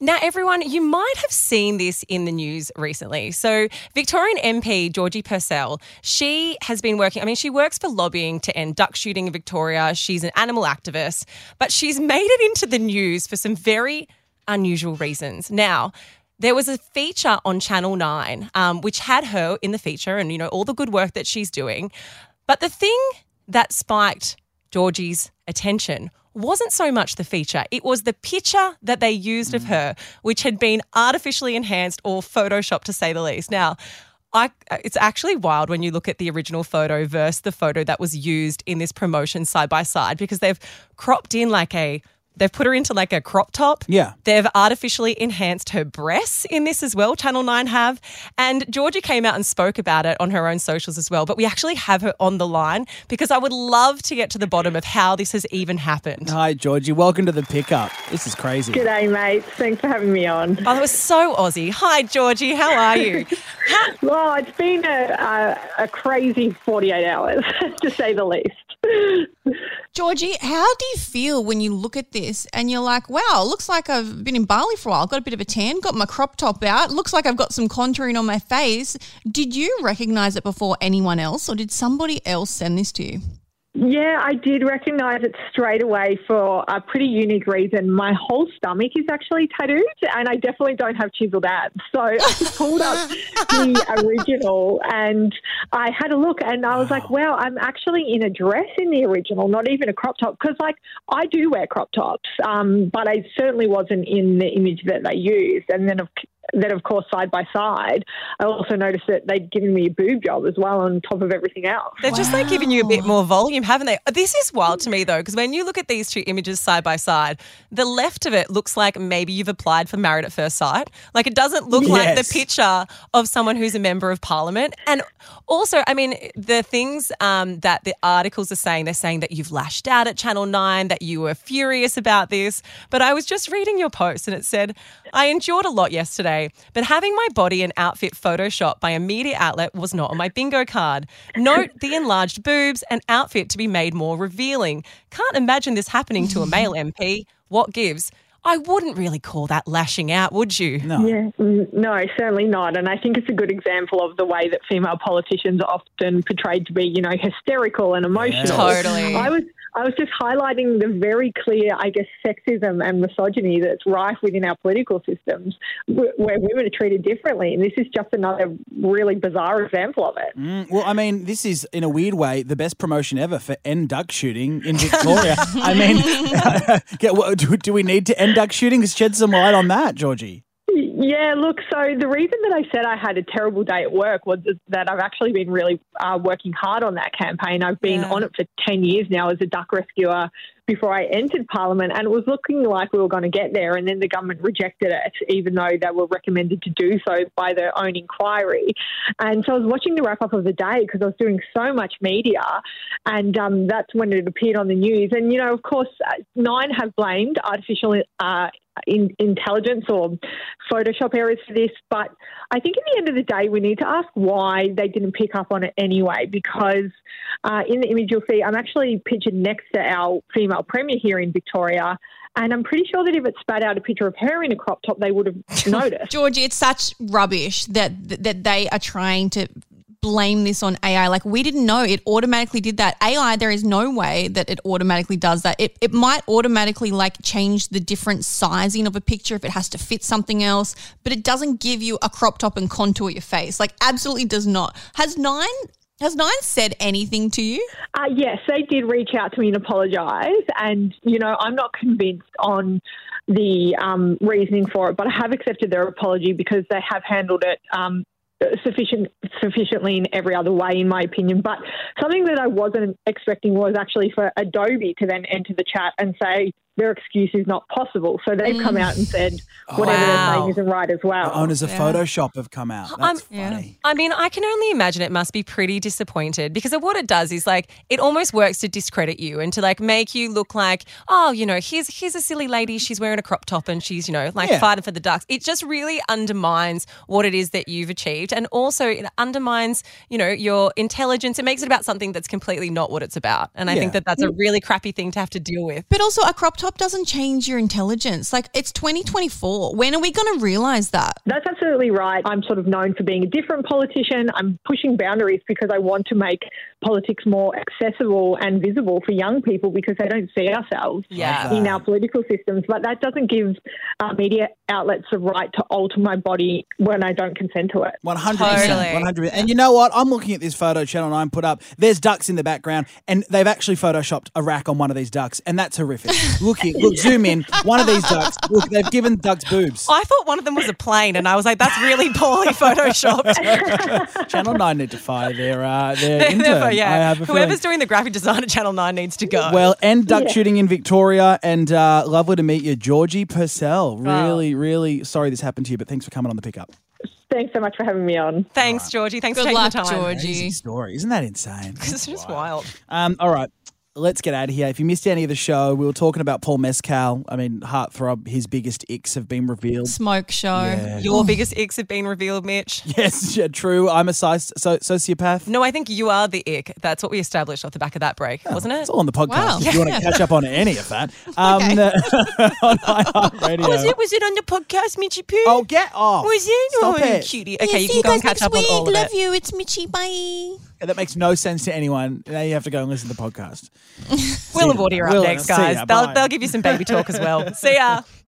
Now, everyone, you might have seen this in the news recently. So, Victorian MP Georgie Purcell, she has been working, I mean, she works for lobbying to end duck shooting in Victoria. She's an animal activist, but she's made it into the news for some very unusual reasons. Now, there was a feature on Channel 9 um, which had her in the feature and, you know, all the good work that she's doing. But the thing that spiked Georgie's attention wasn't so much the feature, it was the picture that they used of mm. her, which had been artificially enhanced or photoshopped to say the least. Now, I, uh, it's actually wild when you look at the original photo versus the photo that was used in this promotion side by side because they've cropped in like a They've put her into like a crop top. Yeah. They've artificially enhanced her breasts in this as well. Channel 9 have. And Georgia came out and spoke about it on her own socials as well. But we actually have her on the line because I would love to get to the bottom of how this has even happened. Hi, Georgie. Welcome to the pickup. This is crazy. G'day, mate. Thanks for having me on. Oh, that was so Aussie. Hi, Georgie. How are you? Well, it's been a, a, a crazy 48 hours, to say the least. Georgie, how do you feel when you look at this and you're like, wow, looks like I've been in Bali for a while, got a bit of a tan, got my crop top out, looks like I've got some contouring on my face. Did you recognize it before anyone else, or did somebody else send this to you? Yeah, I did recognise it straight away for a pretty unique reason. My whole stomach is actually tattooed, and I definitely don't have chiseled abs. So I pulled up the original and I had a look, and I was like, wow, I'm actually in a dress in the original, not even a crop top. Because, like, I do wear crop tops, um, but I certainly wasn't in the image that they used. And then, of then of course side by side i also noticed that they'd given me a boob job as well on top of everything else They've just like giving you a bit more volume, haven't they? This is wild to me though, because when you look at these two images side by side, the left of it looks like maybe you've applied for Married at First Sight. Like it doesn't look like the picture of someone who's a member of parliament. And also, I mean, the things um, that the articles are saying, they're saying that you've lashed out at Channel 9, that you were furious about this. But I was just reading your post and it said, I endured a lot yesterday, but having my body and outfit photoshopped by a media outlet was not on my bingo card. Note the enlarged boobs and outfit to be made more revealing. Can't imagine this happening to a male MP. What gives? I wouldn't really call that lashing out, would you? No. Yeah, mm, no, certainly not. And I think it's a good example of the way that female politicians are often portrayed to be, you know, hysterical and emotional. Totally. I was I was just highlighting the very clear, I guess, sexism and misogyny that's rife within our political systems, where women are treated differently. And this is just another really bizarre example of it. Mm, well, I mean, this is in a weird way the best promotion ever for end duck shooting in Victoria. I mean, get, what, do, do we need to end duck shooting? Shed some light on that, Georgie. Yeah, look, so the reason that I said I had a terrible day at work was that I've actually been really uh, working hard on that campaign. I've been Yeah. on it for 10 years now as a duck rescuer before I entered Parliament, and it was looking like we were going to get there, and then the government rejected it, even though they were recommended to do so by their own inquiry. And so I was watching the wrap up of the day because I was doing so much media, and um, that's when it appeared on the news. And, you know, of course, uh, Nine have blamed artificial uh, in, intelligence or Photoshop errors for this, but I think at the end of the day, we need to ask why they didn't pick up on it anyway. Because uh, in the image you'll see, I'm actually pictured next to our female premier here in Victoria. And I'm pretty sure that if it spat out a picture of her in a crop top, they would have noticed. Georgie, it's such rubbish that that they are trying to blame this on AI. Like we didn't know it automatically did that. AI, there is no way that it automatically does that. It it might automatically like change the different sizing of a picture if it has to fit something else, but it doesn't give you a crop top and contour your face. Like absolutely does not. Has nine has nine said anything to you? Uh, yes, they did reach out to me and apologise. And, you know, I'm not convinced on the um, reasoning for it, but I have accepted their apology because they have handled it um, sufficient sufficiently in every other way, in my opinion. But something that I wasn't expecting was actually for Adobe to then enter the chat and say their excuse is not possible. So they've come out and said mm. whatever they're saying isn't right as well. The owners of Yeah. Photoshop have come out. I'm- That's funny. I mean, I can only imagine it must be pretty disappointed because of what it does is like it almost works to discredit you and to like make you look like, oh, you know, here's here's a silly lady, she's wearing a crop top and she's, you know, like Yeah. fighting for the ducks. It just really undermines what it is that you've achieved. And also it undermines, you know, your intelligence. It makes it about something that's completely not what it's about. And I Yeah. think that that's a mm. really crappy thing to have to deal with. But also, a crop top laptop doesn't change your intelligence. Like it's 2024. When are we going to realize that? That's absolutely right. I'm sort of known for being a different politician. I'm pushing boundaries because I want to make politics more accessible and visible for young people because they don't see ourselves Yeah. in our political systems. But that doesn't give uh, media outlets the right to alter my body when I don't consent to it. One hundred percent, Totally. one hundred. And you know what? I'm looking at this photo Channel Nine put up. There's ducks in the background, and they've actually photoshopped a rack on one of these ducks, and that's horrific. look here, look, zoom in. One of these ducks. Look, they've given ducks boobs. I thought one of them was a plane, and I was like, "That's really poorly photoshopped." Channel Nine need to fire their uh, their intern. Therefore, I yeah, have a whoever's feeling. doing the graphic design at Channel Nine needs to go. Well, end duck shooting in Victoria, and uh, lovely to meet you, Georgie Purcell. Really, really sorry this happened to you, but thanks for coming on the pickup. Thanks so much for having me on. thanks, Georgie. Thanks Good for taking luck, the time. Georgie. Crazy story, isn't that insane? It's just wild. Um, all right. Let's get out of here. If you missed any of the show, we were talking about Paul Mescal. I mean, Heartthrob, his biggest icks have been revealed. Smoke show. Your biggest icks have been revealed, Mitch. Yes, yeah, true. I'm a soci- so- sociopath. No, I think you are the ick. That's what we established off the back of that break, wasn't it? It's all on the podcast Wow. if you want to catch up on any of that. Um, Okay. on iHeartRadio. Was it? Was it on the podcast, Mitchy Poo? Oh, get off. was it? Stop oh, it. cutie. Okay, you can go and catch up on all of it. Love you. It's Mitchy. Bye. That makes no sense to anyone. Now you have to go and listen to the podcast. We'll and Woody are up Will, next, see guys. ya. They'll, Bye. they'll give you some baby talk as well. See ya.